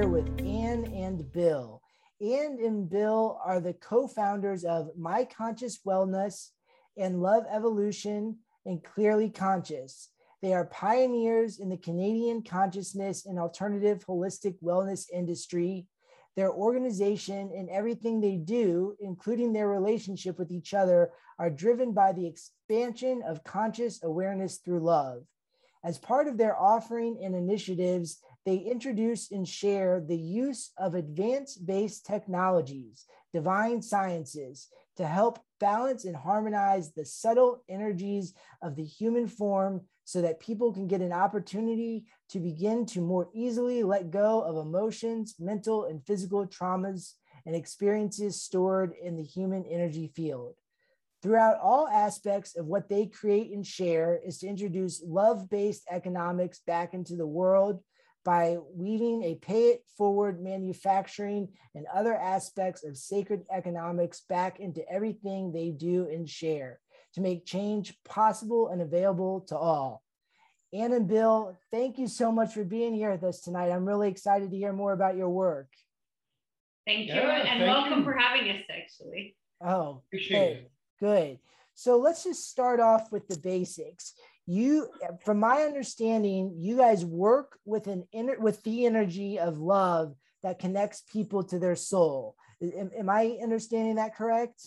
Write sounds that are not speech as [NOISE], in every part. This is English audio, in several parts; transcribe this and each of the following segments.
here with Ann and Bill. Ann and Bill are the co founders of My Conscious Wellness and Love Evolution and Clearly Conscious. They are pioneers in the Canadian consciousness and alternative holistic wellness industry. Their organization and everything they do, including their relationship with each other, are driven by the expansion of conscious awareness through love. As part of their offering and initiatives, they introduce and share the use of advanced based technologies, divine sciences, to help balance and harmonize the subtle energies of the human form so that people can get an opportunity to begin to more easily let go of emotions, mental, and physical traumas and experiences stored in the human energy field. Throughout all aspects of what they create and share is to introduce love based economics back into the world by weaving a pay it forward manufacturing and other aspects of sacred economics back into everything they do and share to make change possible and available to all. Ann and Bill, thank you so much for being here with us tonight. I'm really excited to hear more about your work. Thank you, yeah, and welcome you. for having us, actually. Oh, appreciate it. Good. So let's just start off with the basics you from my understanding you guys work with an inner with the energy of love that connects people to their soul am, am i understanding that correct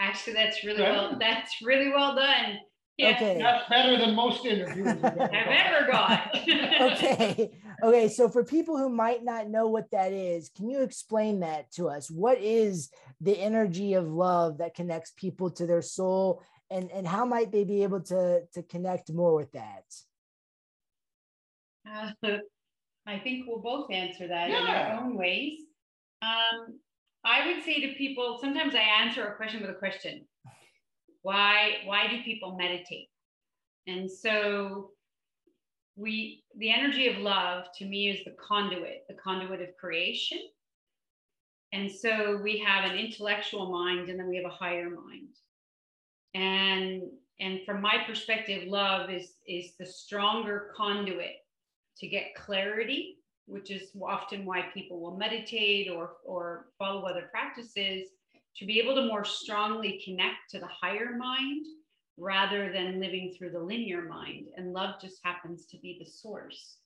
actually that's really well that's really well done yeah. Okay. That's better than most interviews I've ever got. [LAUGHS] okay. Okay. So for people who might not know what that is, can you explain that to us? What is the energy of love that connects people to their soul and and how might they be able to to connect more with that? Uh, [LAUGHS] i think we'll both answer that yeah. in our own ways. Um, i would say to people sometimes i answer a question with a question. Why why do people meditate? And so we the energy of love to me is the conduit the conduit of creation. And so we have an intellectual mind and then we have a higher mind and and from my perspective love is is the stronger conduit to get clarity which is often why people will meditate or or follow other practices to be able to more strongly connect to the higher mind rather than living through the linear mind. And love just happens to be the source.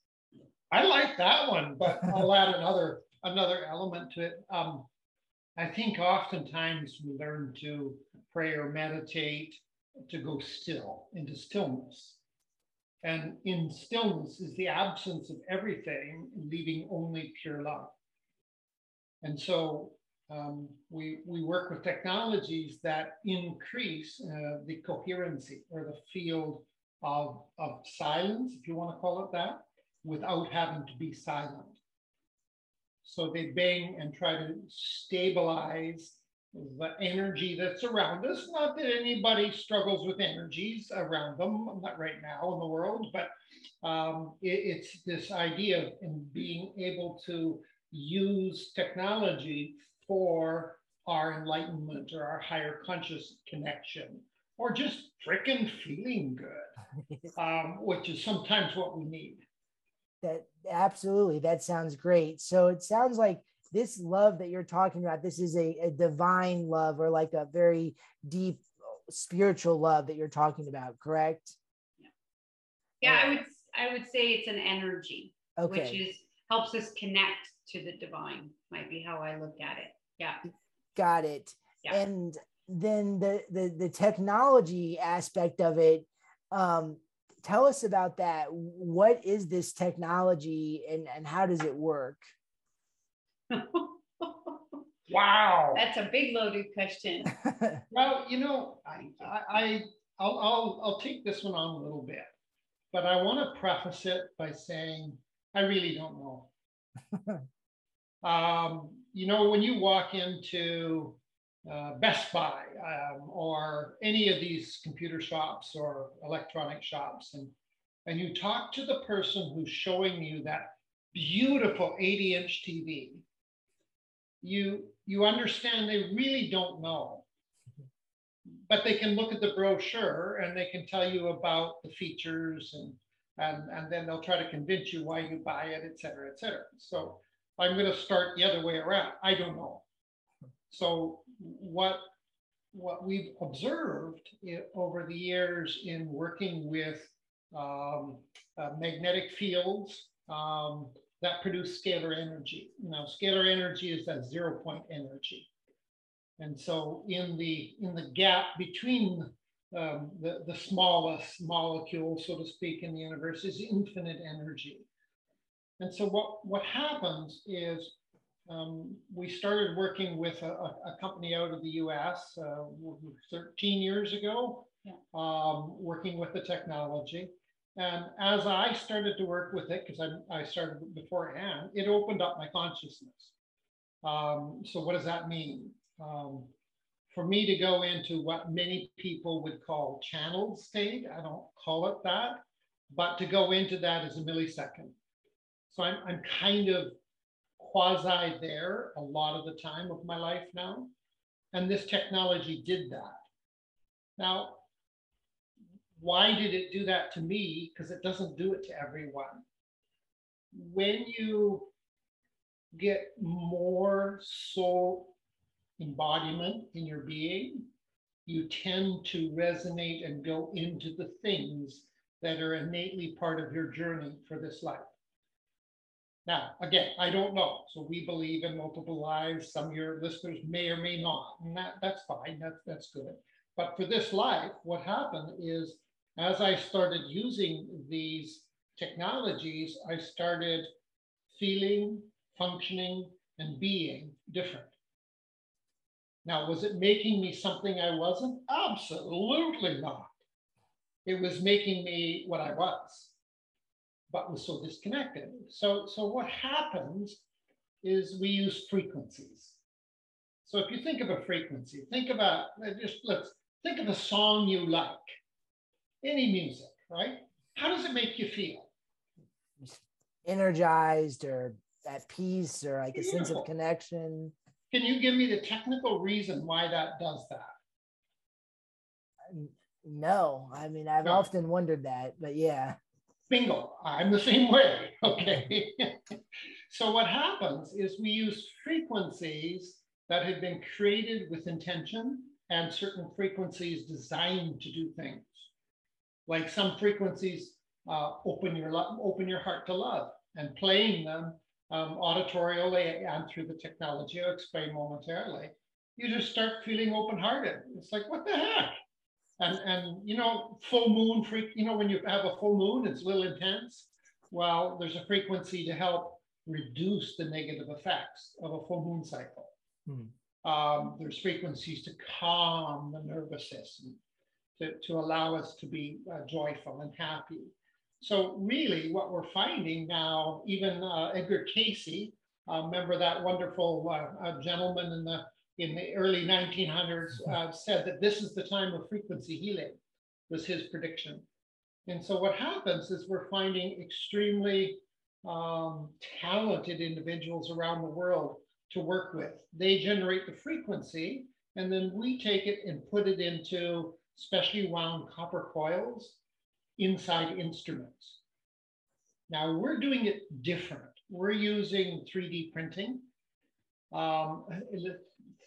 I like that one but i'll add another another element to it. Um, I think oftentimes we learn to pray or meditate to go still, into stillness. And in stillness is the absence of everything, leaving only pure love. And so um, we, we work with technologies that increase uh, the coherency or the field of, of silence, if you want to call it that, without having to be silent. So they bang and try to stabilize the energy that's around us. Not that anybody struggles with energies around them, not right now in the world, but um, it, it's this idea of being able to use technology for our enlightenment or our higher conscious connection, or just freaking feeling good, [LAUGHS] um, which is sometimes what we need that absolutely that sounds great. So it sounds like this love that you're talking about this is a, a divine love or like a very deep spiritual love that you're talking about correct? Yeah, yeah i would i would say it's an energy okay. which is helps us connect to the divine might be how i look at it. Yeah. Got it. Yeah. and then the, the the technology aspect of it um tell us about that. What is this technology and, and how does it work? [LAUGHS] wow. That's a big loaded question. [LAUGHS] well, you know, I, I, I'll, I'll, I'll take this one on a little bit, but I want to preface it by saying I really don't know. [LAUGHS] um, you know, when you walk into uh, Best Buy um, or any of these computer shops or electronic shops, and and you talk to the person who's showing you that beautiful 80 inch TV, you you understand they really don't know, but they can look at the brochure and they can tell you about the features and and and then they'll try to convince you why you buy it, et cetera, et cetera. So I'm going to start the other way around. I don't know. So what what we've observed over the years in working with um, uh, magnetic fields um, that produce scalar energy. Now, scalar energy is that zero point energy. And so in the in the gap between um, the, the smallest molecule, so to speak, in the universe is infinite energy. And so what, what happens is um, we started working with a, a, company out of the US uh, 13 years ago, yeah. um, working with the technology. And as I started to work with it, because I, I started before Ann, it opened up my consciousness. Um, so what does that mean? Um, for me to go into what many people would call channeled state, I don't call it that, but to go into that is a millisecond. So I'm, I'm kind of quasi there a lot of the time of my life now. And this technology did that. Now, why did it do that to me? Because it doesn't do it to everyone. When you get more soul embodiment in your being, you tend to resonate and go into the things that are innately part of your journey for this life. Now, again, I don't know. So we believe in multiple lives. Some of your listeners may or may not, and that, that's fine. That's that's good. But for this life, what happened is as I started using these technologies, I started feeling, functioning, and being different. Now, was it making me something I wasn't? Absolutely not. It was making me what I was, but was so disconnected. So, so what happens is we use frequencies. So if you think of a frequency, think about just let's think of a song you like, any music, right? How does it make you feel? Energized or at peace or like Beautiful. a sense of connection. Can you give me the technical reason why that does that? No, I mean, I've no. often wondered that, but yeah. Bingo, I'm the same way. [LAUGHS] Okay. so, what happens is we use frequencies that have been created with intention and certain frequencies designed to do things. Like some frequencies uh, open your open your heart to love, and playing them um, auditorially and through the technology I'll explain momentarily, you just start feeling open-hearted. It's like, what the heck? And and you know, full moon freak, you know, when you have a full moon, it's a little intense. Well, there's a frequency to help reduce the negative effects of a full moon cycle. Hmm. Um, there's frequencies to calm the nervous system, to, to allow us to be uh, joyful and happy. So really what we're finding now, even uh, Edgar Cayce, uh, remember that wonderful uh, uh gentleman in the in the early 1900s uh, said that this is the time of frequency healing, was his prediction. And so what happens is we're finding extremely um, talented individuals around the world to work with. They generate the frequency, and then we take it and put it into specially wound copper coils inside instruments. Now we're doing it different. We're using 3D printing. Um,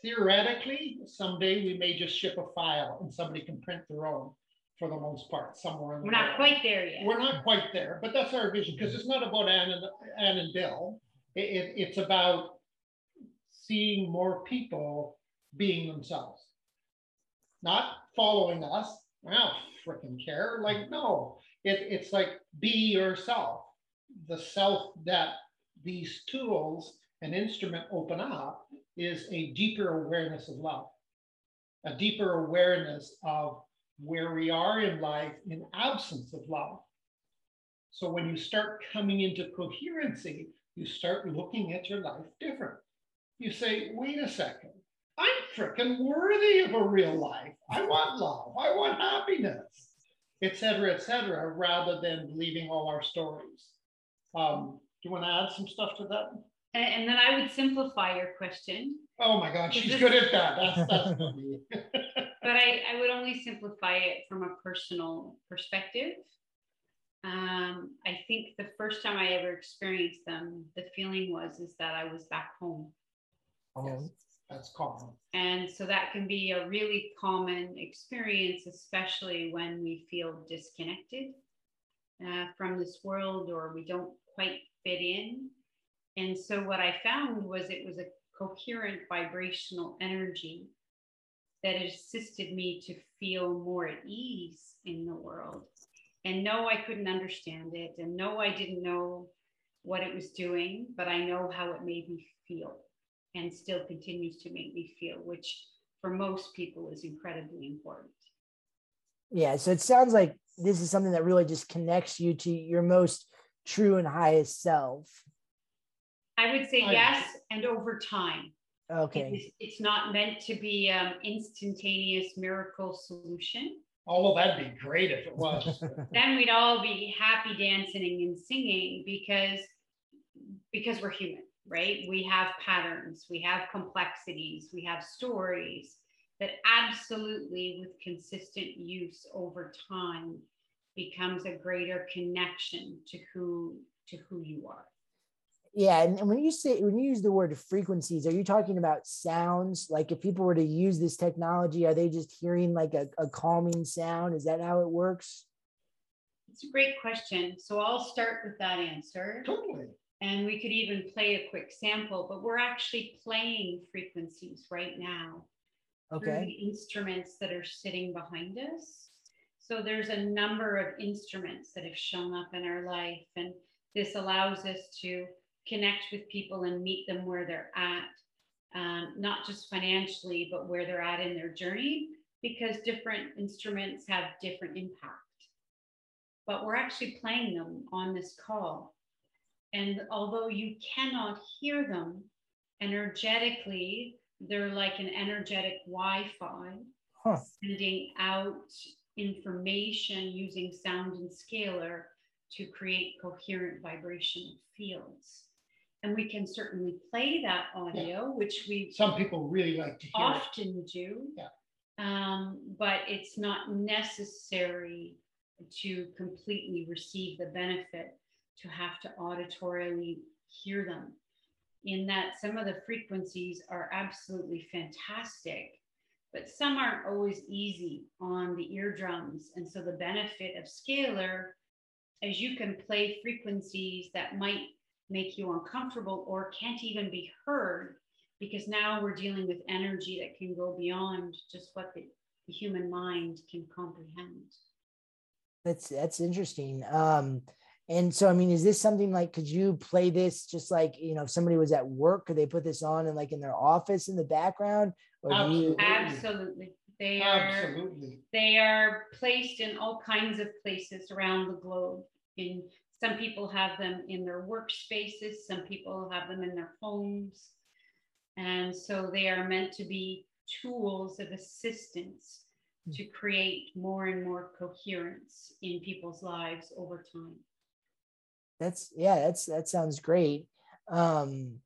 theoretically, someday we may just ship a file and somebody can print their own for the most part somewhere. In the We're not quite there yet. We're not quite there, but that's our vision because it's not about Ann and, Ann and Bill. It, it, it's about seeing more people being themselves, not following us. I don't freaking care. Like, no, it, it's like be yourself. The self that these tools and instrument open up is a deeper awareness of love, a deeper awareness of where we are in life in absence of love. So when you start coming into coherency, you start looking at your life different. You say, wait a second, I'm freaking worthy of a real life. I want love. I want happiness, etc., etc., rather than believing all our stories. Um, do you want to add some stuff to that? And, and then I would simplify your question. Oh my God, she's good at that. That's that's [LAUGHS] [LAUGHS] but I, I would only simplify it from a personal perspective. um, I think the first time I ever experienced them, the feeling was is that I was back home. Oh, yes, that's common. And so that can be a really common experience, especially when we feel disconnected uh, from this world or we don't quite fit in. And so what I found was it was a coherent vibrational energy that assisted me to feel more at ease in the world. And no, I couldn't understand it. And no, I didn't know what it was doing, but I know how it made me feel and still continues to make me feel, which for most people is incredibly important. Yeah. So it sounds like this is something that really just connects you to your most true and highest self. I would say yes, and over time. Okay. It's, it's not meant to be an instantaneous miracle solution. Although that'd be great if it was. [LAUGHS] then we'd all be happy dancing and singing because because we're human, right? We have patterns, we have complexities, we have stories that absolutely with consistent use over time becomes a greater connection to who to who you are yeah and, when you say when you use the word frequencies are you talking about sounds? Like if people were to use this technology are they just hearing like a, a calming sound? Is that how it works? It's a great question. So i'll start with that answer. Totally. And we could even play a quick sample but we're actually playing frequencies right now okay. through the instruments that are sitting behind us. So there's a number of instruments that have shown up in our life and this allows us to connect with people and meet them where they're at, um, not just financially, but where they're at in their journey, because different instruments have different impact. But we're actually playing them on this call. And although you cannot hear them energetically, they're like an energetic Wi Fi huh. sending out information using sound and scalar to create coherent vibrational fields and we can certainly play that audio, yeah. which we some people really like to hear often do. Yeah. Um, but it's not necessary to completely receive the benefit to have to auditorily hear them. In that some of the frequencies are absolutely fantastic, but some aren't always easy on the eardrums. And so the benefit of scalar, as you can play frequencies that might make you uncomfortable or can't even be heard because now we're dealing with energy that can go beyond just what the, the human mind can comprehend. That's that's interesting. Um and so i mean is this something like could you play this just like you know if somebody was at work could they put this on and like in their office in the background? Or absolutely, you... absolutely. they are absolutely. they are placed in all kinds of places around the globe in some people have them in their workspaces, some people have them in their homes. And so they are meant to be tools of assistance hmm. to create more and more coherence in people's lives over time. That's yeah, that's that sounds great. Um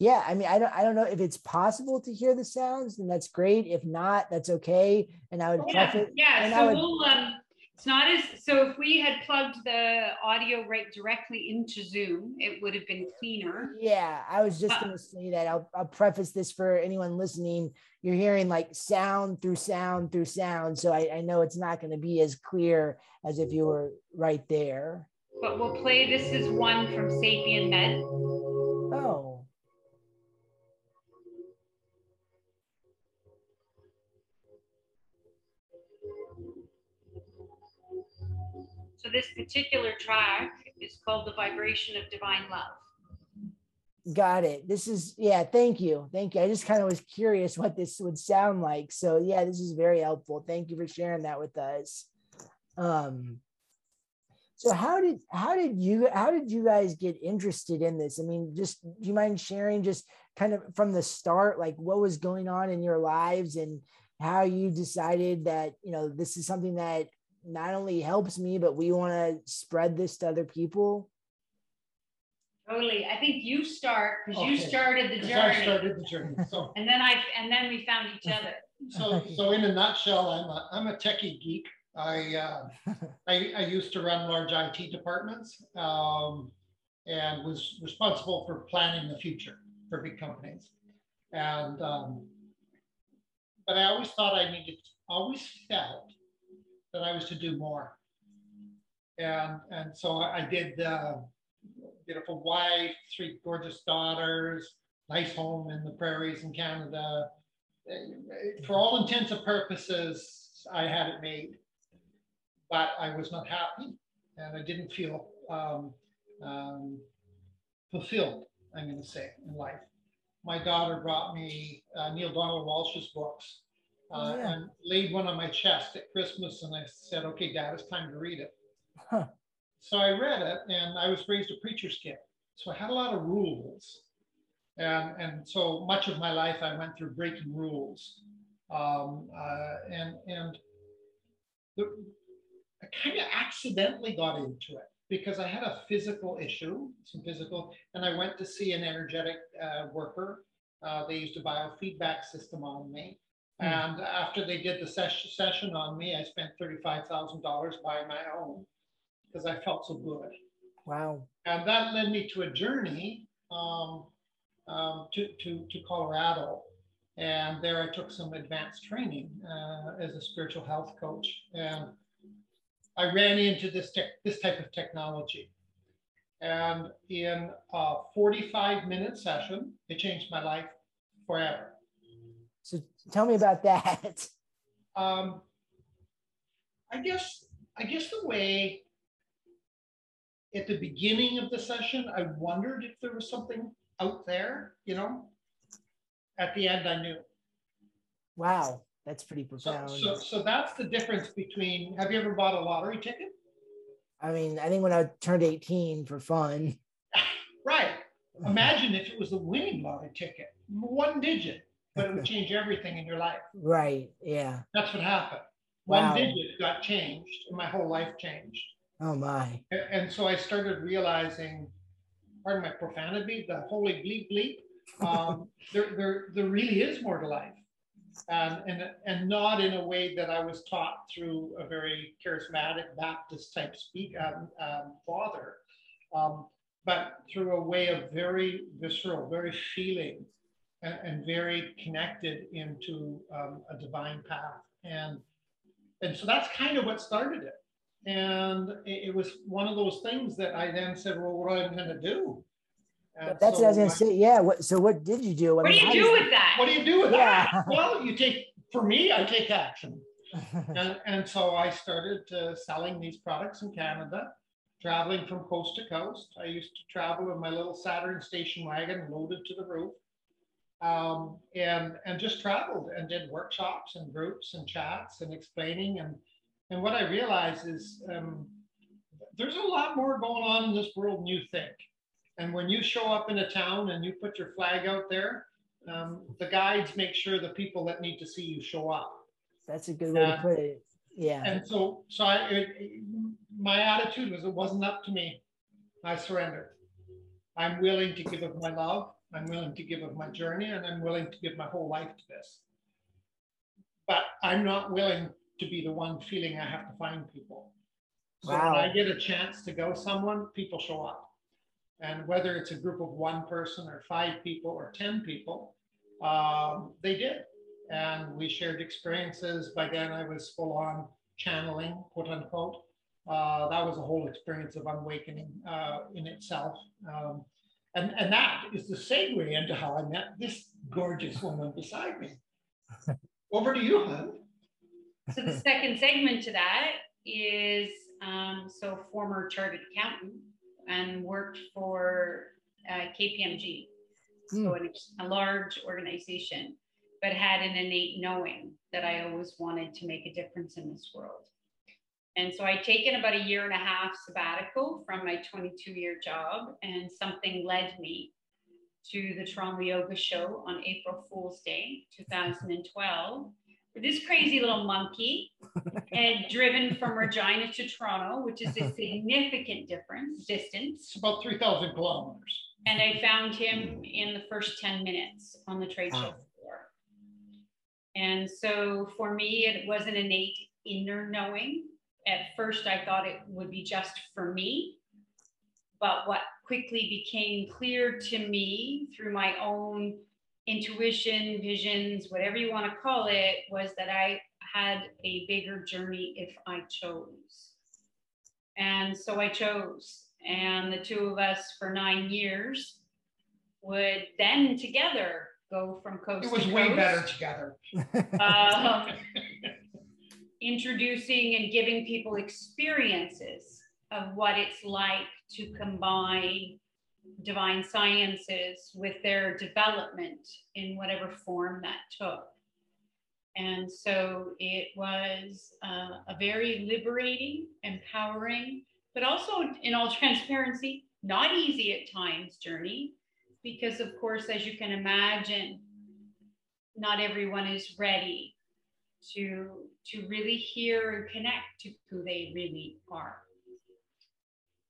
yeah, I mean, I don't, I don't know if it's possible to hear the sounds, and that's great. If not, that's okay. And I would oh, yeah, preface, yeah. So would, we'll um, it's not as so if we had plugged the audio right directly into Zoom, it would have been cleaner. Yeah, I was just uh, going to say that. I'll, I'll preface this for anyone listening. You're hearing like sound through sound through sound. So I, I know it's not going to be as clear as if you were right there. But we'll play this is one from Sapien Med. So this particular track is called The Vibration of Divine Love. Got it. This is, yeah, thank you. Thank you. I just kind of was curious what this would sound like. So yeah, this is very helpful. Thank you for sharing that with us. Um, so how did how did you how did you guys get interested in this? I mean, just do you mind sharing just kind of from the start, like what was going on in your lives and how you decided that you know this is something that not only helps me, but we want to spread this to other people? Totally. I think you start because okay. you started the journey. I started the journey. So [LAUGHS] and then I and then we found each other. So so in a nutshell, I'm a I'm a techie geek. I, uh, I, I used to run large IT departments um, and was responsible for planning the future for big companies. And um, but I always thought I needed, always felt that I was to do more. And and so I did uh, beautiful wife, three gorgeous daughters, nice home in the prairies in Canada. For all intents and purposes, I had it made but I was not happy and I didn't feel um, um, fulfilled, I'm going to say, in life. My daughter brought me uh, Neale Donald Walsch's books uh, oh, yeah. and laid one on my chest at Christmas. And I said, okay, dad, it's time to read it. Huh. So I read it and I was raised a preacher's kid. So I had a lot of rules. And, and so much of my life I went through breaking rules. Um, uh, and and the, I kind of accidentally got into it because I had a physical issue, some physical, and I went to see an energetic uh, worker. Uh, they used a biofeedback system on me. Mm. And after they did the ses- session on me, I spent $35,000 by my own because I felt so good. Wow. And that led me to a journey um, um, to, to, to Colorado. And there I took some advanced training uh, as a spiritual health coach. And I ran into this, this type of technology. And in a 45 minute session, it changed my life forever. So tell me about that. Um, I guess I guess the way at the beginning of the session, I wondered if there was something out there, you know. At the end, I knew. Wow. That's pretty profound. So, so, so that's the difference between. Have you ever bought a lottery ticket? I mean, I think when I turned 18 for fun. [LAUGHS] right. Imagine if it was a winning lottery ticket, one digit, but it would change everything in your life. Right. Yeah. That's what happened. Wow. One digit got changed, and my whole life changed. Oh my. And so I started realizing, pardon my profanity, the holy bleep bleep. Um, [LAUGHS] there, there, there really is more to life um, and, and not in a way that I was taught through a very charismatic Baptist type speak um, um, father, um, but through a way of very visceral, very feeling, and, and very connected into um, a divine path. And and so that's kind of what started it. And it, it was one of those things that I then said, well, what am I going to do? And that's so what I was going to say. Yeah. What, so what did you do? I what mean, do you do with that? What do you do with yeah. that? [LAUGHS] Well, you take, for me, I take action. [LAUGHS] and, and so I started uh, selling these products in Canada, traveling from coast to coast. I used to travel in my little Saturn station wagon loaded to the roof. Um, and and just traveled and did workshops and groups and chats and explaining and and what I realized is um, there's a lot more going on in this world than you think. And when you show up in a town and you put your flag out there, um, the guides make sure the people that need to see you show up. That's a good way uh, to put it. Yeah. And so, so I, it, my attitude was it wasn't up to me. I surrendered. I'm willing to give of my love. I'm willing to give of my journey, and I'm willing to give my whole life to this. But I'm not willing to be the one feeling I have to find people. So wow. when I get a chance to go someone, people show up. And whether it's a group of one person or five people or 10 people, um, they did. And we shared experiences. By then, I was full on channeling, quote unquote. Uh, that was a whole experience of awakening uh, in itself. Um, and, and that is the segue into how I met this gorgeous woman beside me. [LAUGHS] Over to you, hon. So the second segment to that is um, so former chartered accountant and worked for uh, KPMG, mm. so a large organization, but had an innate knowing that I always wanted to make a difference in this world. And so I'd taken about a year and a half sabbatical from my 22 year job, and something led me to the Toronto Yoga Show on April Fool's Day 2012 this crazy little monkey [LAUGHS] had driven from Regina to Toronto, which is a significant difference, distance. It's about 3,000 kilometers. And I found him in the first 10 minutes on the trade show floor. And so for me, it was an innate inner knowing at first I thought it would be just for me. But what quickly became clear to me through my own intuition, visions, whatever you want to call it, was that I had a bigger journey if I chose. And so I chose. And the two of us for nine years would then together go from coast to coast. It was way coast, better together. um, [LAUGHS] introducing and giving people experiences of what it's like to combine divine sciences with their development in whatever form that took. And so it was uh, a very liberating, empowering, but also, in all transparency, not easy at times journey, because, of course, as you can imagine, not everyone is ready to, to really hear and connect to who they really are.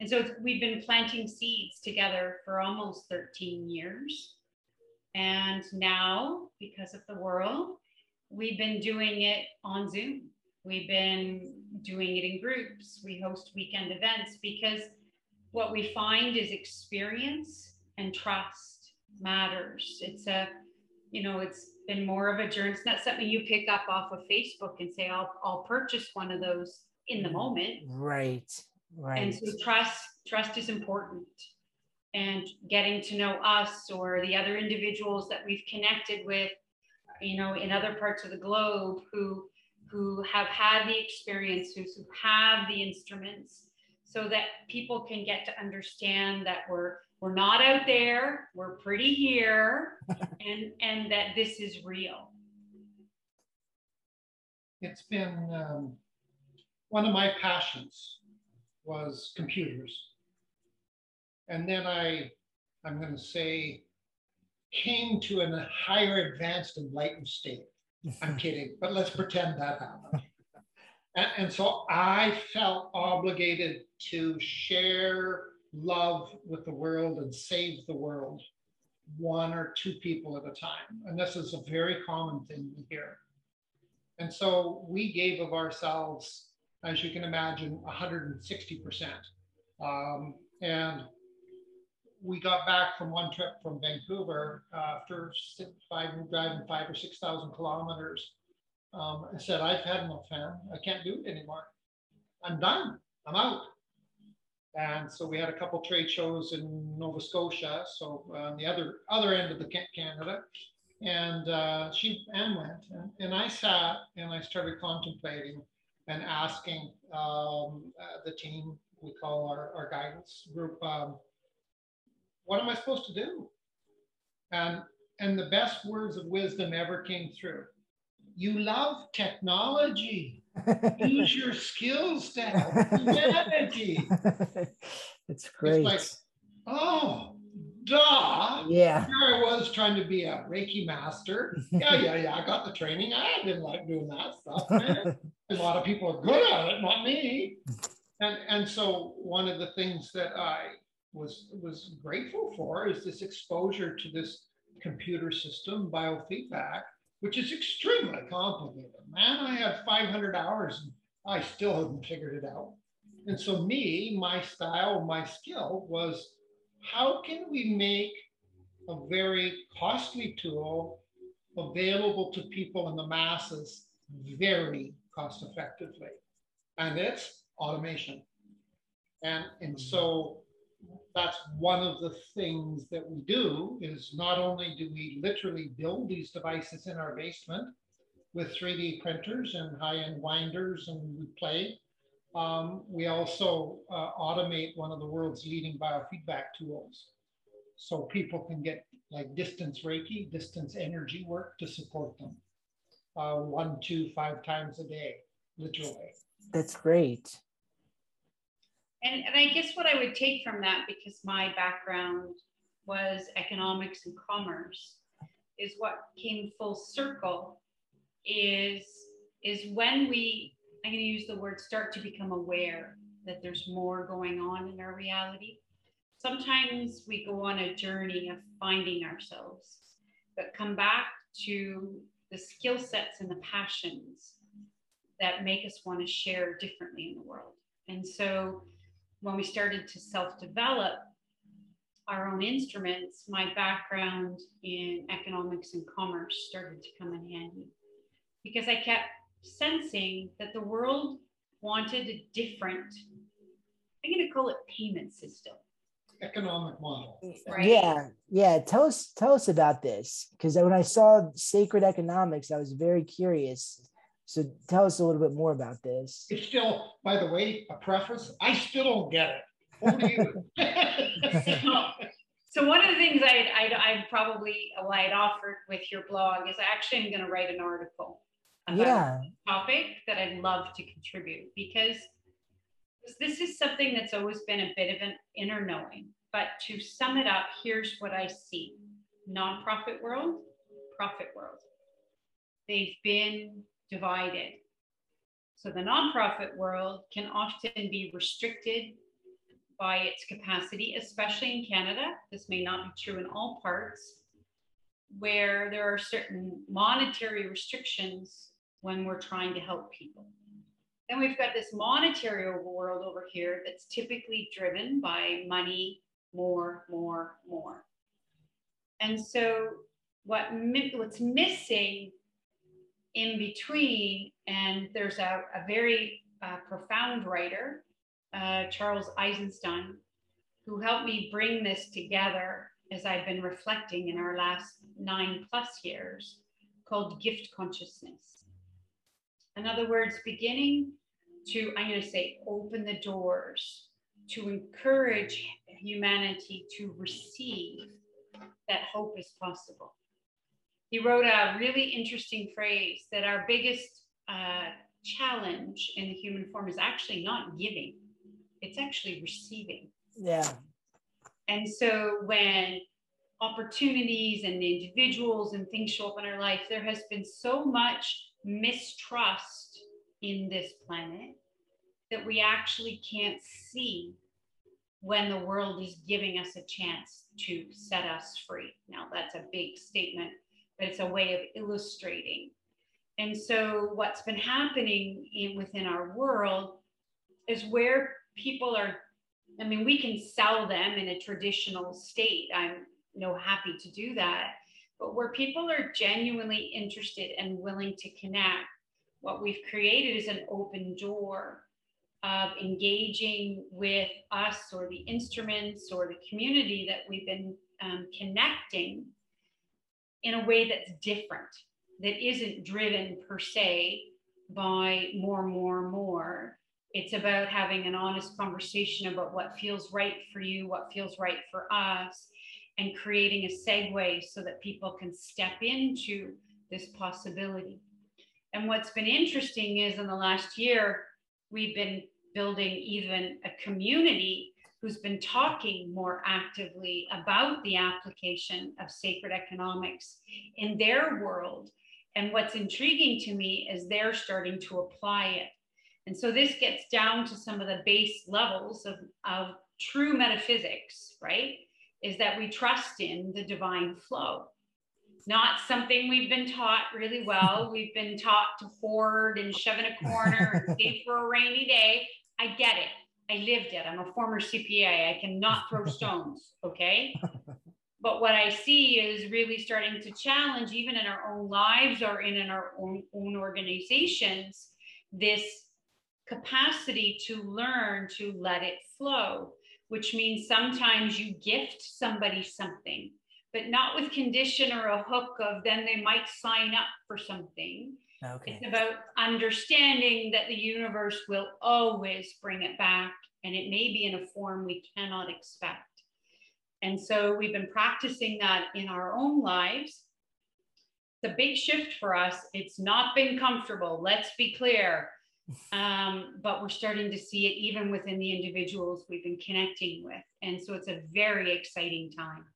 And so we've been planting seeds together for almost 13 years. And now, because of the world, we've been doing it on Zoom. We've been doing it in groups. We host weekend events because what we find is experience and trust matters. It's a, you know, it's been more of a journey. It's not something you pick up off of Facebook and say, I'll, I'll purchase one of those in the mm, moment. Right. Right. And so trust, trust is important. And getting to know us or the other individuals that we've connected with you know, in other parts of the globe who who have had the experiences, who have the instruments, so that people can get to understand that we're we're not out there, we're pretty here, [LAUGHS] and and that this is real. It's been um, one of my passions was computers, and then I I'm going to say came to a higher advanced enlightened state. I'm [LAUGHS] kidding, but let's pretend that happened. [LAUGHS] And, and, so I felt obligated to share love with the world and save the world, one or two people at a time. And this is a very common thing we hear. And so we gave of ourselves, as you can imagine, 160%. Um, and we got back from one trip from Vancouver uh, after six, five, driving five or 6,000 kilometers. Um, I said, I've had enough. I can't do it anymore. I'm done. I'm out. And so we had a couple trade shows in Nova Scotia, so uh, on the other other end of the Canada. And uh, she Ann went, and, and I sat and I started contemplating and asking um, uh, the team we call our, our guidance group um, what am I supposed to do? And and the best words of wisdom ever came through. You love technology. Use your skills to help humanity. [LAUGHS] it's great. It's like, oh, duh. Yeah. Here I was trying to be a Reiki master. Yeah, [LAUGHS] yeah, yeah. I got the training. I didn't like doing that stuff. Man. a lot of people are good at it, not me. And and so one of the things that I was was grateful for is this exposure to this computer system biofeedback, which is extremely complicated. Man, I had 500 hours and I still haven't figured it out. And so me, my style, my skill was how can we make a very costly tool available to people in the masses very cost effectively? And it's automation. And, and so that's one of the things that we do is not only do we literally build these devices in our basement with 3D printers and high-end winders and we play, um, we also uh, automate one of the world's leading biofeedback tools. So people can get like distance Reiki, distance energy work to support them. Uh, one, two, five times a day, literally. That's great. And, and I guess what I would take from that, because my background was economics and commerce, is what came full circle is, is when we, I'm going to use the word start to become aware that there's more going on in our reality. Sometimes we go on a journey of finding ourselves, but come back to the skill sets and the passions that make us want to share differently in the world. And so when we started to self develop our own instruments, my background in economics and commerce started to come in handy because I kept sensing that the world wanted a different, I'm going to call it payment system. Economic model. Right? Yeah, yeah. Tell us, tell us about this because when I saw sacred economics, I was very curious so tell us a little bit more about this. It's still, by the way, a preface. I still don't get it. Over you. so, [LAUGHS] [LAUGHS] so, one of the things I'd, I'd, I'd probably well, I'd offered with your blog is actually I'm going to write an article about yeah. a topic that I'd love to contribute because this is something that's always been a bit of an inner knowing. But to sum it up, here's what I see: nonprofit world, profit world. They've been divided. So the nonprofit world can often be restricted by its capacity, especially in Canada. This may not be true in all parts, where there are certain monetary restrictions when we're trying to help people. Then we've got this monetary world over here that's typically driven by money, more, more, more. And so what what's missing in between, and there's a, a very uh, profound writer, uh, Charles Eisenstein, who helped me bring this together as I've been reflecting in our last nine plus years, called gift consciousness. In other words, beginning to, I'm going to say, open the doors to encourage humanity to receive that hope is possible he wrote a really interesting phrase that our biggest uh, challenge in the human form is actually not giving, it's actually receiving. Yeah. And so when opportunities and individuals and things show up in our life, there has been so much mistrust in this planet that we actually can't see when the world is giving us a chance to set us free. Now, that's a big statement but it's a way of illustrating. And so, what's been happening in, within our world is where people are. I mean, we can sell them in a traditional state. I'm you know happy to do that, but where people are genuinely interested and willing to connect, what we've created is an open door of engaging with us or the instruments or the community that we've been um, connecting in a way that's different, that isn't driven per se by more, more, more. It's about having an honest conversation about what feels right for you, what feels right for us, and creating a segue so that people can step into this possibility. And what's been interesting is in the last year, we've been building even a community who's been talking more actively about the application of sacred economics in their world. And what's intriguing to me is they're starting to apply it. And so this gets down to some of the base levels of, of true metaphysics, right? Is that we trust in the divine flow. Not something we've been taught really well. [LAUGHS] We've been taught to hoard and shove in a corner and [LAUGHS] save for a rainy day. I get it. I lived it. I'm a former CPA. I cannot throw [LAUGHS] stones. Okay. [LAUGHS] But what I see is really starting to challenge, even in our own lives or in, in our own, own organizations, this capacity to learn to let it flow, which means sometimes you gift somebody something, but not with condition or a hook of then they might sign up for something. Okay. It's about understanding that the universe will always bring it back, and it may be in a form we cannot expect. And so we've been practicing that in our own lives. It's a big shift for us. It's not been comfortable, let's be clear. [LAUGHS] Um, but we're starting to see it even within the individuals we've been connecting with. And so it's a very exciting time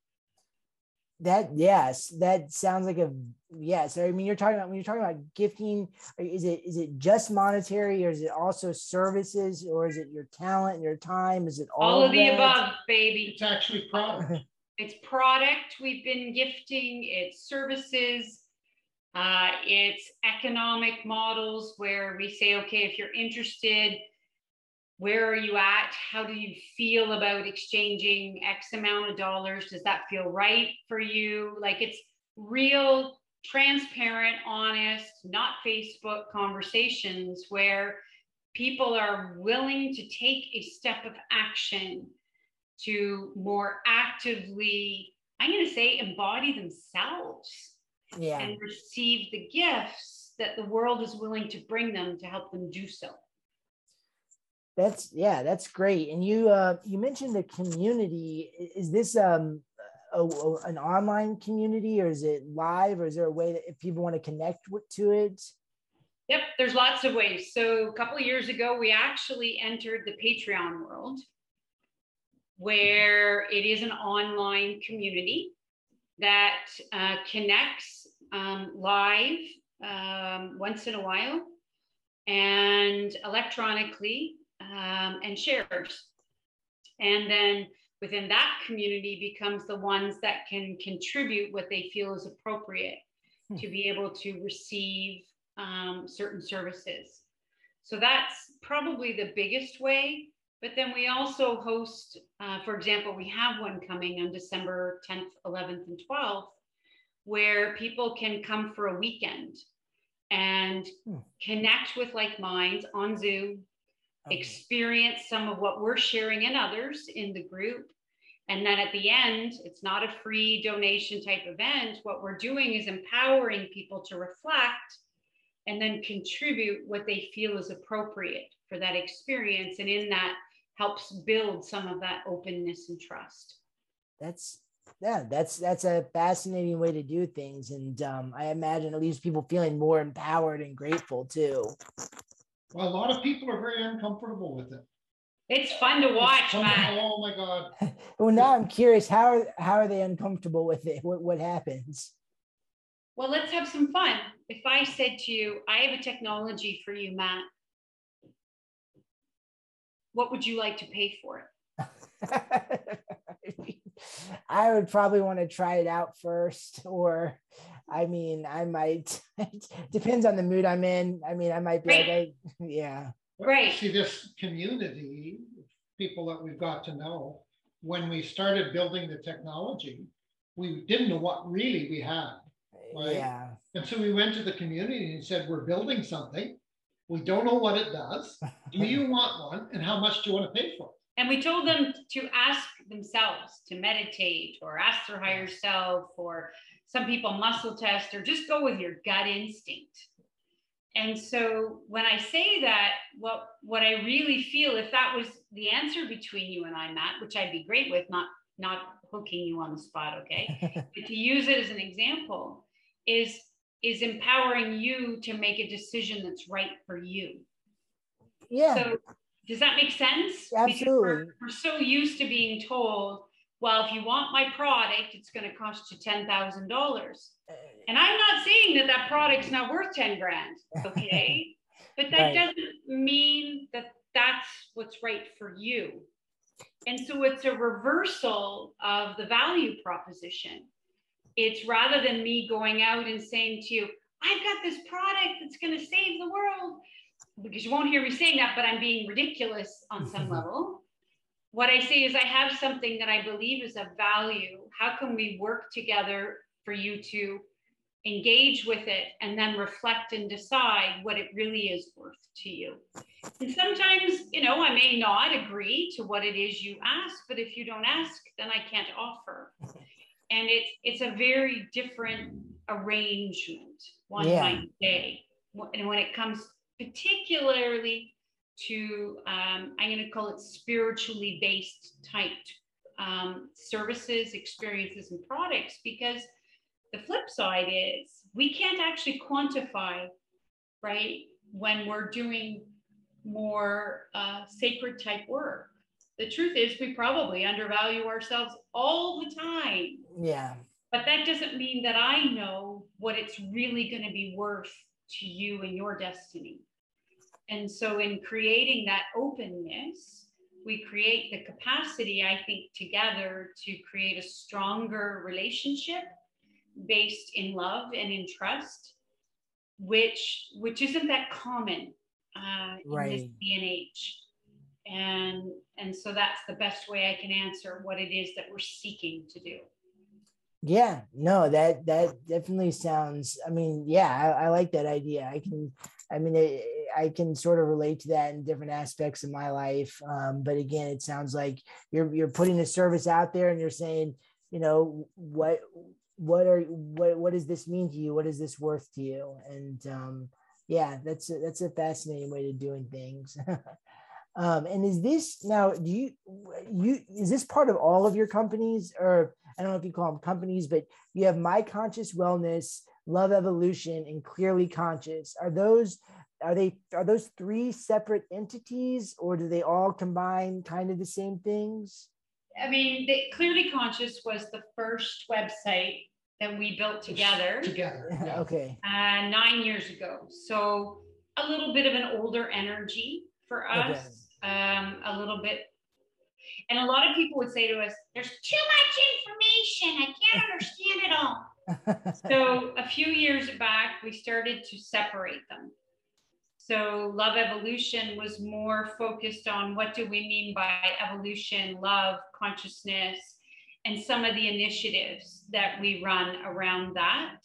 that yes that sounds like a yes i mean you're talking about when you're talking about gifting is it is it just monetary or is it also services or is it your talent your time? Is it all, all of, of the above baby. It's actually product. [LAUGHS] It's product. We've been gifting it's services Uh, it's economic models where we say, okay, if you're interested, where are you at? How do you feel about exchanging X amount of dollars? Does that feel right for you? Like it's real, transparent, honest, not Facebook conversations where people are willing to take a step of action to more actively, I'm going to say, embody themselves yeah. and receive the gifts that the world is willing to bring them to help them do so. That's yeah, that's great. And you uh, you mentioned the community. Is this um a, a, an online community or is it live or is there a way that if people want to connect with, to it? Yep, there's lots of ways. So a couple of years ago, we actually entered the Patreon world where it is an online community that uh, connects um, live um, once in a while and electronically um, and shares. And then within that community becomes the ones that can contribute what they feel is appropriate hmm. to be able to receive um, certain services. So that's probably the biggest way. But then we also host, uh, for example, we have one coming on December 10th, 11th, and 12th, where people can come for a weekend and hmm. connect with like minds on Zoom, experience some of what we're sharing in others in the group. And then at the end, it's not a free donation type event. What we're doing is empowering people to reflect and then contribute what they feel is appropriate for that experience. And in that helps build some of that openness and trust. That's yeah, that's that's a fascinating way to do things. And um, I imagine it leaves people feeling more empowered and grateful too. Well, a lot of people are very uncomfortable with it. It's fun to watch, man. Oh my god. [LAUGHS] well, now I'm curious how are how are they uncomfortable with it? What what happens? Well, let's have some fun. If I said to you, I have a technology for you, Matt. What would you like to pay for it? [LAUGHS] I would probably want to try it out first, or I mean, I might. [LAUGHS] depends on the mood I'm in. I mean, I might be right. like, I, yeah. Right. See, this community, people that we've got to know, when we started building the technology, we didn't know what really we had. Right? Yeah. And so we went to the community and said, We're building something. We don't know what it does. [LAUGHS] Do you want one? And how much do you want to pay for it? And we told them to ask themselves to meditate or ask their higher self or some people muscle test or just go with your gut instinct. And so when I say that, what what I really feel, if that was the answer between you and I, Matt, which I'd be great with, not not hooking you on the spot, okay, [LAUGHS] but to use it as an example, is is empowering you to make a decision that's right for you. Yeah. So does that make sense? Absolutely. We're, we're, so used to being told, well, if you want my product, it's going to cost you ten thousand dollars. Eh. And I'm not saying that that product's not worth ten grand, [LAUGHS] okay? but that right. doesn't mean that that's what's right for you. And so it's a reversal of the value proposition. It's rather than me going out and saying to you, I've got this product that's going to save the world, because you won't hear me saying that, but I'm being ridiculous on some [LAUGHS] level. What I see is, I have something that I believe is of value. How can we work together for you to engage with it and then reflect and decide what it really is worth to you? And sometimes, you know, I may not agree to what it is you ask, but if you don't ask, then I can't offer. And it's it's a very different arrangement, one yeah. might say. And when it comes particularly to, um, I'm going to call it spiritually based type um, services, experiences, and products, because the flip side is we can't actually quantify, right, when we're doing more uh, sacred type work. The truth is, we probably undervalue ourselves all the time. Yeah. But that doesn't mean that I know what it's really going to be worth to you and your destiny. And so, in creating that openness, we create the capacity, I think, together to create a stronger relationship based in love and in trust which which isn't that common uh, right. in this day and age. And and so that's the best way I can answer what it is that we're seeking to do. Yeah, no, that that definitely sounds. I mean, yeah, I, I like that idea. I can, I mean, it, I can sort of relate to that in different aspects of my life. Um, but again, it sounds like you're you're putting a service out there and you're saying, you know, what what are what what does this mean to you? What is this worth to you? And um, yeah, that's a, that's a fascinating way of doing things. [LAUGHS] um, and is this now? Do you you is this part of all of your companies or? I don't know if you call them companies, but you have My Conscious Wellness, Love Evolution, and Clearly Conscious. Are those are they are those three separate entities, or do they all combine kind of the same things? I mean, the, Clearly Conscious was the first website that we built together. Together. [LAUGHS] Yeah. okay. Uh, nine years ago. So a little bit of an older energy for us. Okay. Um, a little bit and a lot of people would say to us, there's too much information. I can't [LAUGHS] understand it all. [LAUGHS] so a few years back, we started to separate them. So Love Evolution was more focused on what do we mean by evolution, love, consciousness, and some of the initiatives that we run around that.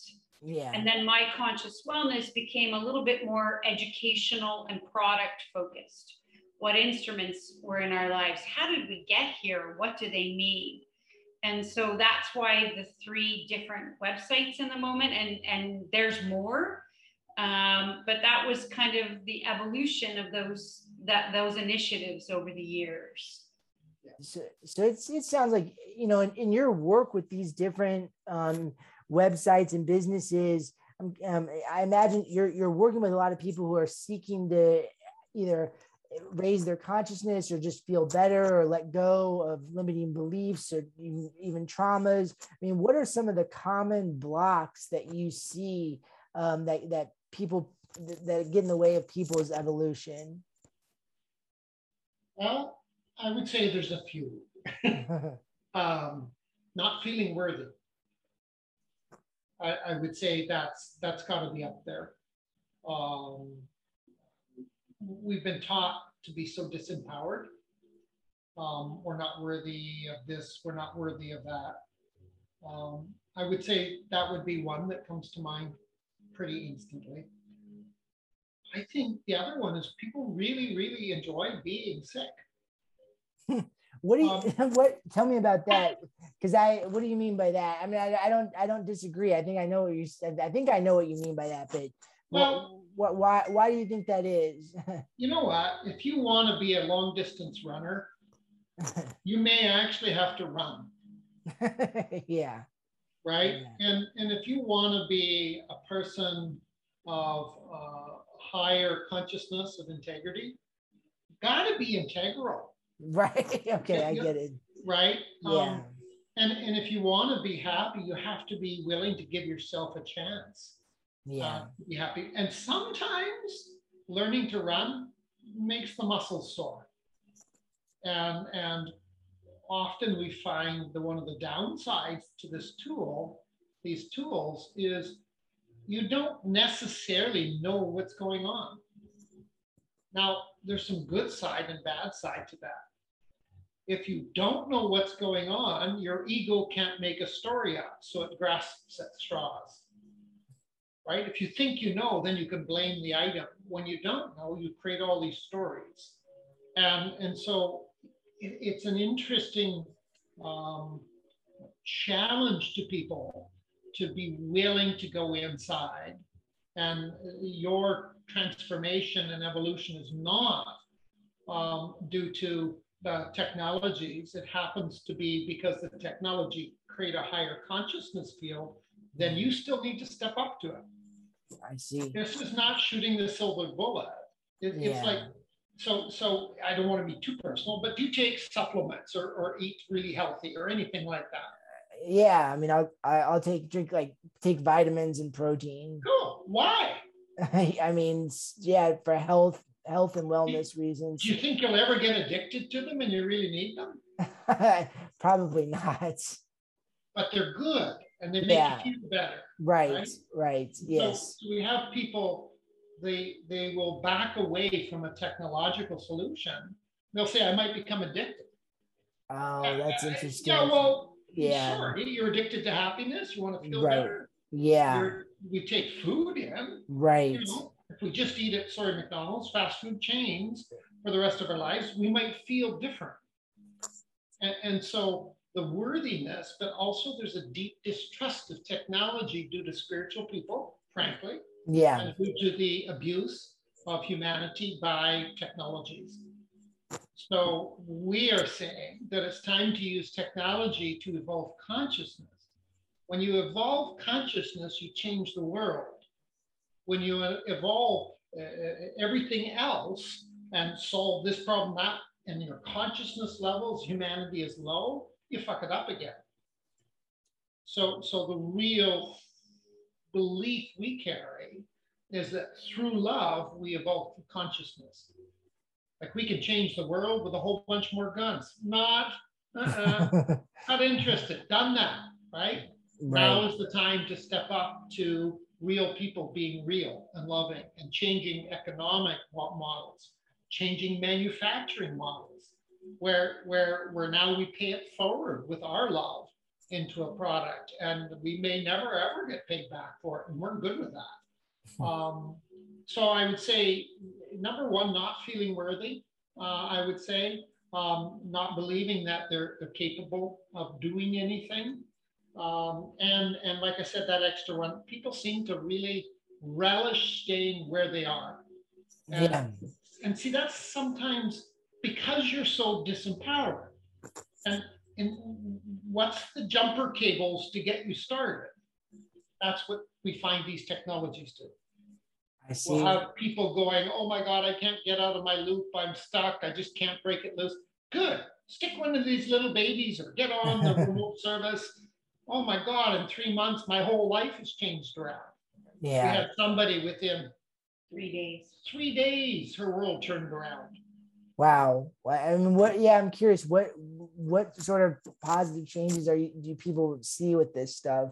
Yeah. And then My Conscious Wellness became a little bit more educational and product focused. What instruments were in our lives? How did we get here? What do they mean? And so that's why the three different websites in the moment and and there's more um, but that was kind of the evolution of those that those initiatives over the years. So, so it sounds like you know in, in your work with these different um, websites and businesses um, um, i imagine you're you're working with a lot of people who are seeking to either raise their consciousness or just feel better or let go of limiting beliefs or even, even traumas. I mean what are some of the common blocks that you see um, that that people that get in the way of people's evolution? Well i would say there's a few. [LAUGHS] Um, not feeling worthy. I, I would say that's that's got to be up there. Um, we've been taught to be so disempowered. Um, we're not worthy of this, we're not worthy of that. Um, I would say that would be one that comes to mind pretty instantly. I think the other one is people really, really enjoy being sick. [LAUGHS] what do you um, [LAUGHS] what tell me about that because i what do you mean by that i mean I, I don't i don't disagree i think i know what you said i think i know what you mean by that but well what, why, why do you think that is? [LAUGHS] you know what? If you want to be a long distance runner, you may actually have to run. yeah. Right. Yeah. And, and if you want to be a person of uh, higher consciousness of integrity, got to be integral. Right. [LAUGHS] Okay. I get it. Right. Yeah. Um, and, and if you want to be happy, you have to be willing to give yourself a chance yeah uh, be happy and sometimes learning to run makes the muscles sore and and often we find that one of the downsides to this tool these tools is you don't necessarily know what's going on now there's some good side and bad side to that if you don't know what's going on your ego can't make a story up so it grasps at straws right? If you think you know, then you can blame the item. When you don't know, you create all these stories. And, and so it, it's an interesting um, challenge to people to be willing to go inside. And your transformation and evolution is not um, due to the technologies. It happens to be because the technology create a higher consciousness field, then you still need to step up to it. I see. This is not shooting the silver bullet. It, yeah. It's like, so, so I don't want to be too personal, but do you take supplements or, or eat really healthy or anything like that? Uh, yeah, I mean, I'll I'll take drink like take vitamins and protein. Cool. Why? [LAUGHS] I mean, yeah, for health, health and wellness do, reasons. Do you think you'll ever get addicted to them and you really need them? [LAUGHS] Probably not. But they're good and they make yeah. you feel better. Right, right, right. yes. So we have people, they they will back away from a technological solution. They'll say, I might become addicted. Oh, that's interesting. Yeah, well, yeah. Sure. You're addicted to happiness. You want to feel right. better. Yeah. You're, we take food in. Right. You know, if we just eat at sorry McDonald's, fast food chains for the rest of our lives, we might feel different. And, and so the worthiness, but also there's a deep distrust of technology due to spiritual people, frankly. Yeah. Due to the abuse of humanity by technologies. So we are saying that it's time to use technology to evolve consciousness. When you evolve consciousness, you change the world. When you evolve uh, everything else and solve this problem, that and your consciousness levels, humanity is low, you fuck it up again. So, so the real belief we carry is that through love, we evolve consciousness. Like we can change the world with a whole bunch more guns. Not, uh-uh, [LAUGHS] not interested. Done that, right? right? Now is the time to step up to real people being real and loving and changing economic models, changing manufacturing models, where where where now we pay it forward with our love into a product, and we may never ever get paid back for it, and we're good with that. Um, so I would say number one, not feeling worthy. Uh, I would say um, not believing that they're, they're capable of doing anything. Um, and and like I said, that extra one, people seem to really relish staying where they are. And, yeah. and see, that's sometimes because you're so disempowered. And, and what's the jumper cables to get you started? That's what we find these technologies do. I see. We'll have people going, oh my God, I can't get out of my loop. I'm stuck. I just can't break it loose. Good. Stick one of these little babies or get on the [LAUGHS] remote service. Oh my God, in three months, my whole life has changed around. Yeah. We had somebody within three days. Three days, her world turned around. Wow. I mean, what? Yeah, I'm curious. What what sort of positive changes are you do people see with this stuff?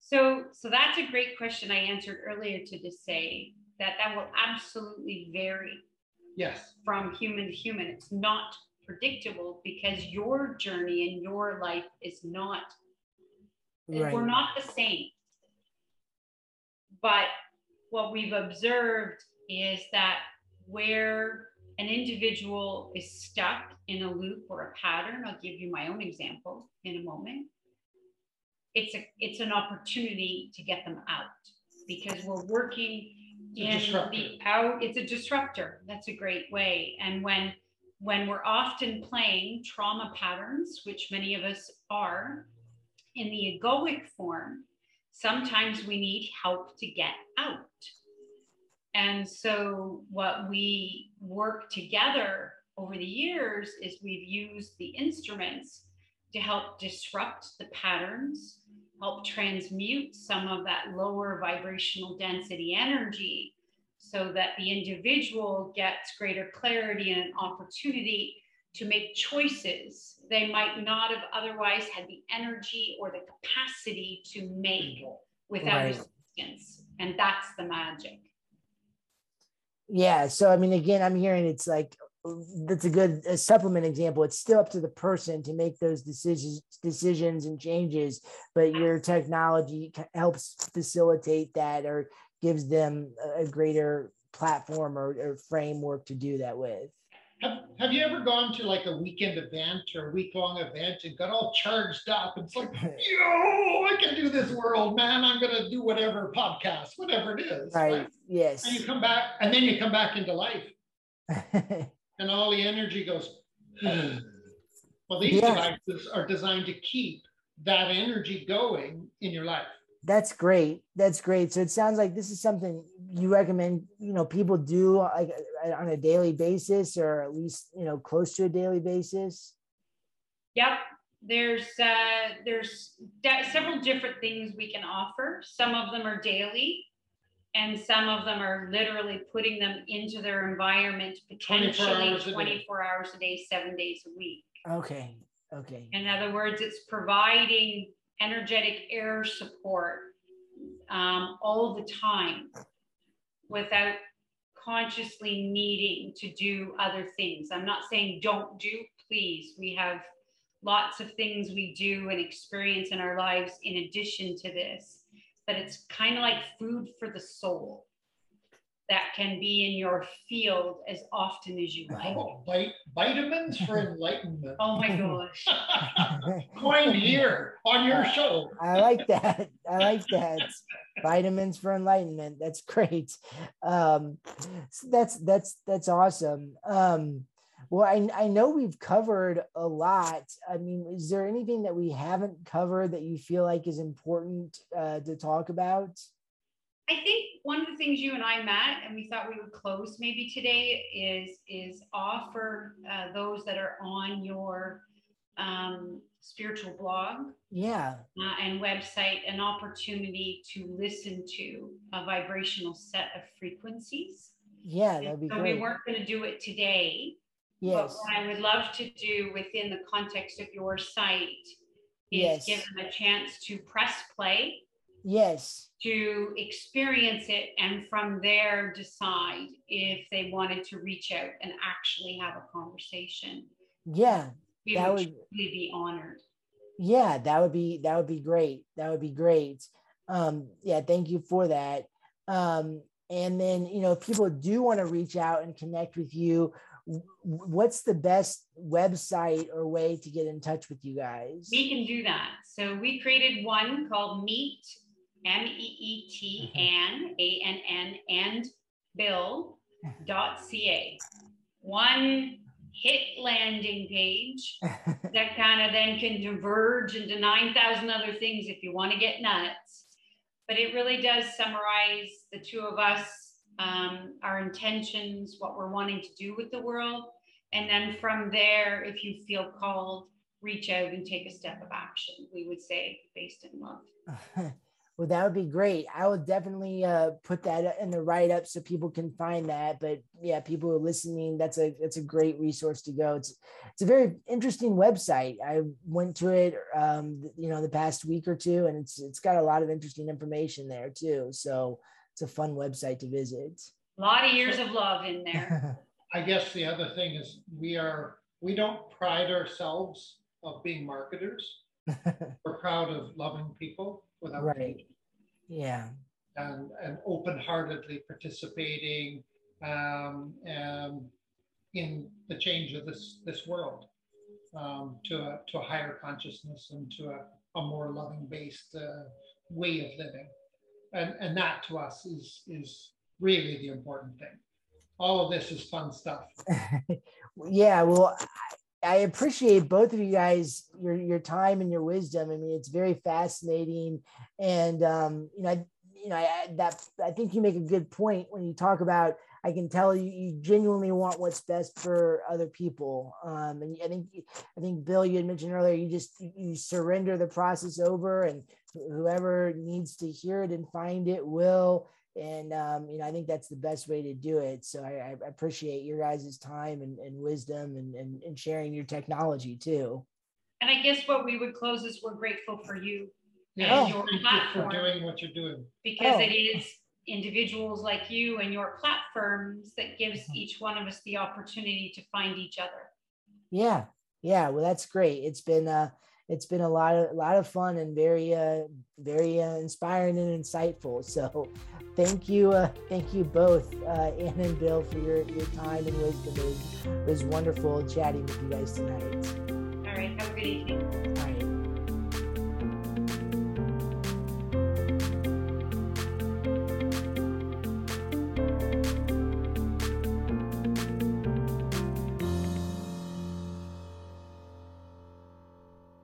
So, so that's a great question I answered earlier to just say that that will absolutely vary. Yes. From human to human, it's not predictable because your journey and your life is not. Right. We're not the same. But what we've observed is that where an individual is stuck in a loop or a pattern, I'll give you my own example in a moment. It's a it's an opportunity to get them out because we're working in the out. It's a disruptor. That's a great way. And when when we're often playing trauma patterns which many of us are in the egoic form sometimes we need help to get out and so what we work together over the years is we've used the instruments to help disrupt the patterns help transmute some of that lower vibrational density energy so that the individual gets greater clarity and an opportunity to make choices they might not have otherwise had the energy or the capacity to make without right. assistance. And that's the magic. Yeah. So, I mean, again, I'm hearing it's like uh, that's a good a supplement example. It's still up to the person to make those decisions, decisions and changes, but your technology helps facilitate that or gives them a greater platform or, or framework to do that with. Have, have you ever gone to like a weekend event or a week long event and got all charged up? and It's like, [LAUGHS] yo, I can do this world, man. I'm going to do whatever podcast, whatever it is. Right. right. Yes. And you come back and then you come back into life. [LAUGHS] and all the energy goes. [SIGHS] well, these yeah. devices are designed to keep that energy going in your life. That's great. That's great. So it sounds like this is something you recommend, you know, people do like on a daily basis or at least, you know, close to a daily basis. Yep. There's uh there's several different things we can offer. Some of them are daily and some of them are literally putting them into their environment potentially 24 hours, 24 hours a day, seven days a week. Okay. Okay. In other words, it's providing energetic air support um, all the time without consciously needing to do other things. I'm not saying don't do, please. We have lots of things we do and experience in our lives in addition to this, but it's kind of like food for the soul that can be in your field as often as you like. Oh, vitamins for enlightenment. Oh my [LAUGHS] gosh. Coin here on your show. I like that. I like that. vitamins for enlightenment. That's great. Um, that's that's that's awesome. Um, well, I, I know we've covered a lot. I mean, is there anything that we haven't covered that you feel like is important uh, to talk about? I think one of the things you and I met, and we thought we would close maybe today, is is offer uh, those that are on your um, spiritual blog, yeah, uh, and website an opportunity to listen to a vibrational set of frequencies. Yeah, that'd be so great. we weren't going to do it today. Yes. What I would love to do within the context of your site is Yes. give them a chance to press play Yes. to experience it and from there decide if they wanted to reach out and actually have a conversation. Yeah. We That would would- be honored. Yeah, that would be that would be great. That would be great. Um, yeah, thank you for that. Um, and then you know, if people do want to reach out and connect with you, what's the best website or way to get in touch with you guys? We can do that. So we created one called Meet, M E E T N A N N and Bill dot ca. One hit landing page [LAUGHS] that kind of then can diverge into 9,000 other things if you want to get nuts. But it really does summarize the two of us, um, our intentions, what we're wanting to do with the world. And then from there, if you feel called, reach out and take a step of action, we would say, based in love. [LAUGHS] well, that would be great. I will definitely uh, put that in the write up so people can find that. But yeah, people who are listening, that's a that's a great resource to go. It's it's a very interesting website. I went to it, um, you know, the past week or two, and it's it's got a lot of interesting information there too. So it's a fun website to visit. A lot of years of love in there. [LAUGHS] I guess the other thing is we are, we don't pride ourselves of being marketers. [LAUGHS] We're proud of loving people without right. Yeah. and, and open-heartedly participating um, um, in the change of this this world um, to a to a higher consciousness and to a, a more loving-based uh, way of living, and and that to us is is really the important thing. All of this is fun stuff. [LAUGHS] yeah well I- appreciate both of you guys your your time and your wisdom. I mean it's very fascinating. And um you know I, you know I- that i think you make a good point when you talk about i can tell you you genuinely want what's best for other people. Um and i think i think bill you had mentioned earlier you just you surrender the process over and whoever needs to hear it and find it will and um, you know i think that's the best way to do it. So i, I appreciate your guys' time and, and wisdom and, and, and sharing your technology too. And I guess what we would close is we're grateful for you Yeah, and your thank you for doing what you're doing. because Oh. it is individuals like you and your platforms that gives each one of us the opportunity to find each other. yeah. Yeah. Well that's great. It's been uh it's been a lot of a lot of fun and very uh very uh, inspiring and insightful. So thank you uh thank you both uh ann and bill for your your time and wisdom. It was, it was wonderful chatting with you guys tonight. All right, have a good evening.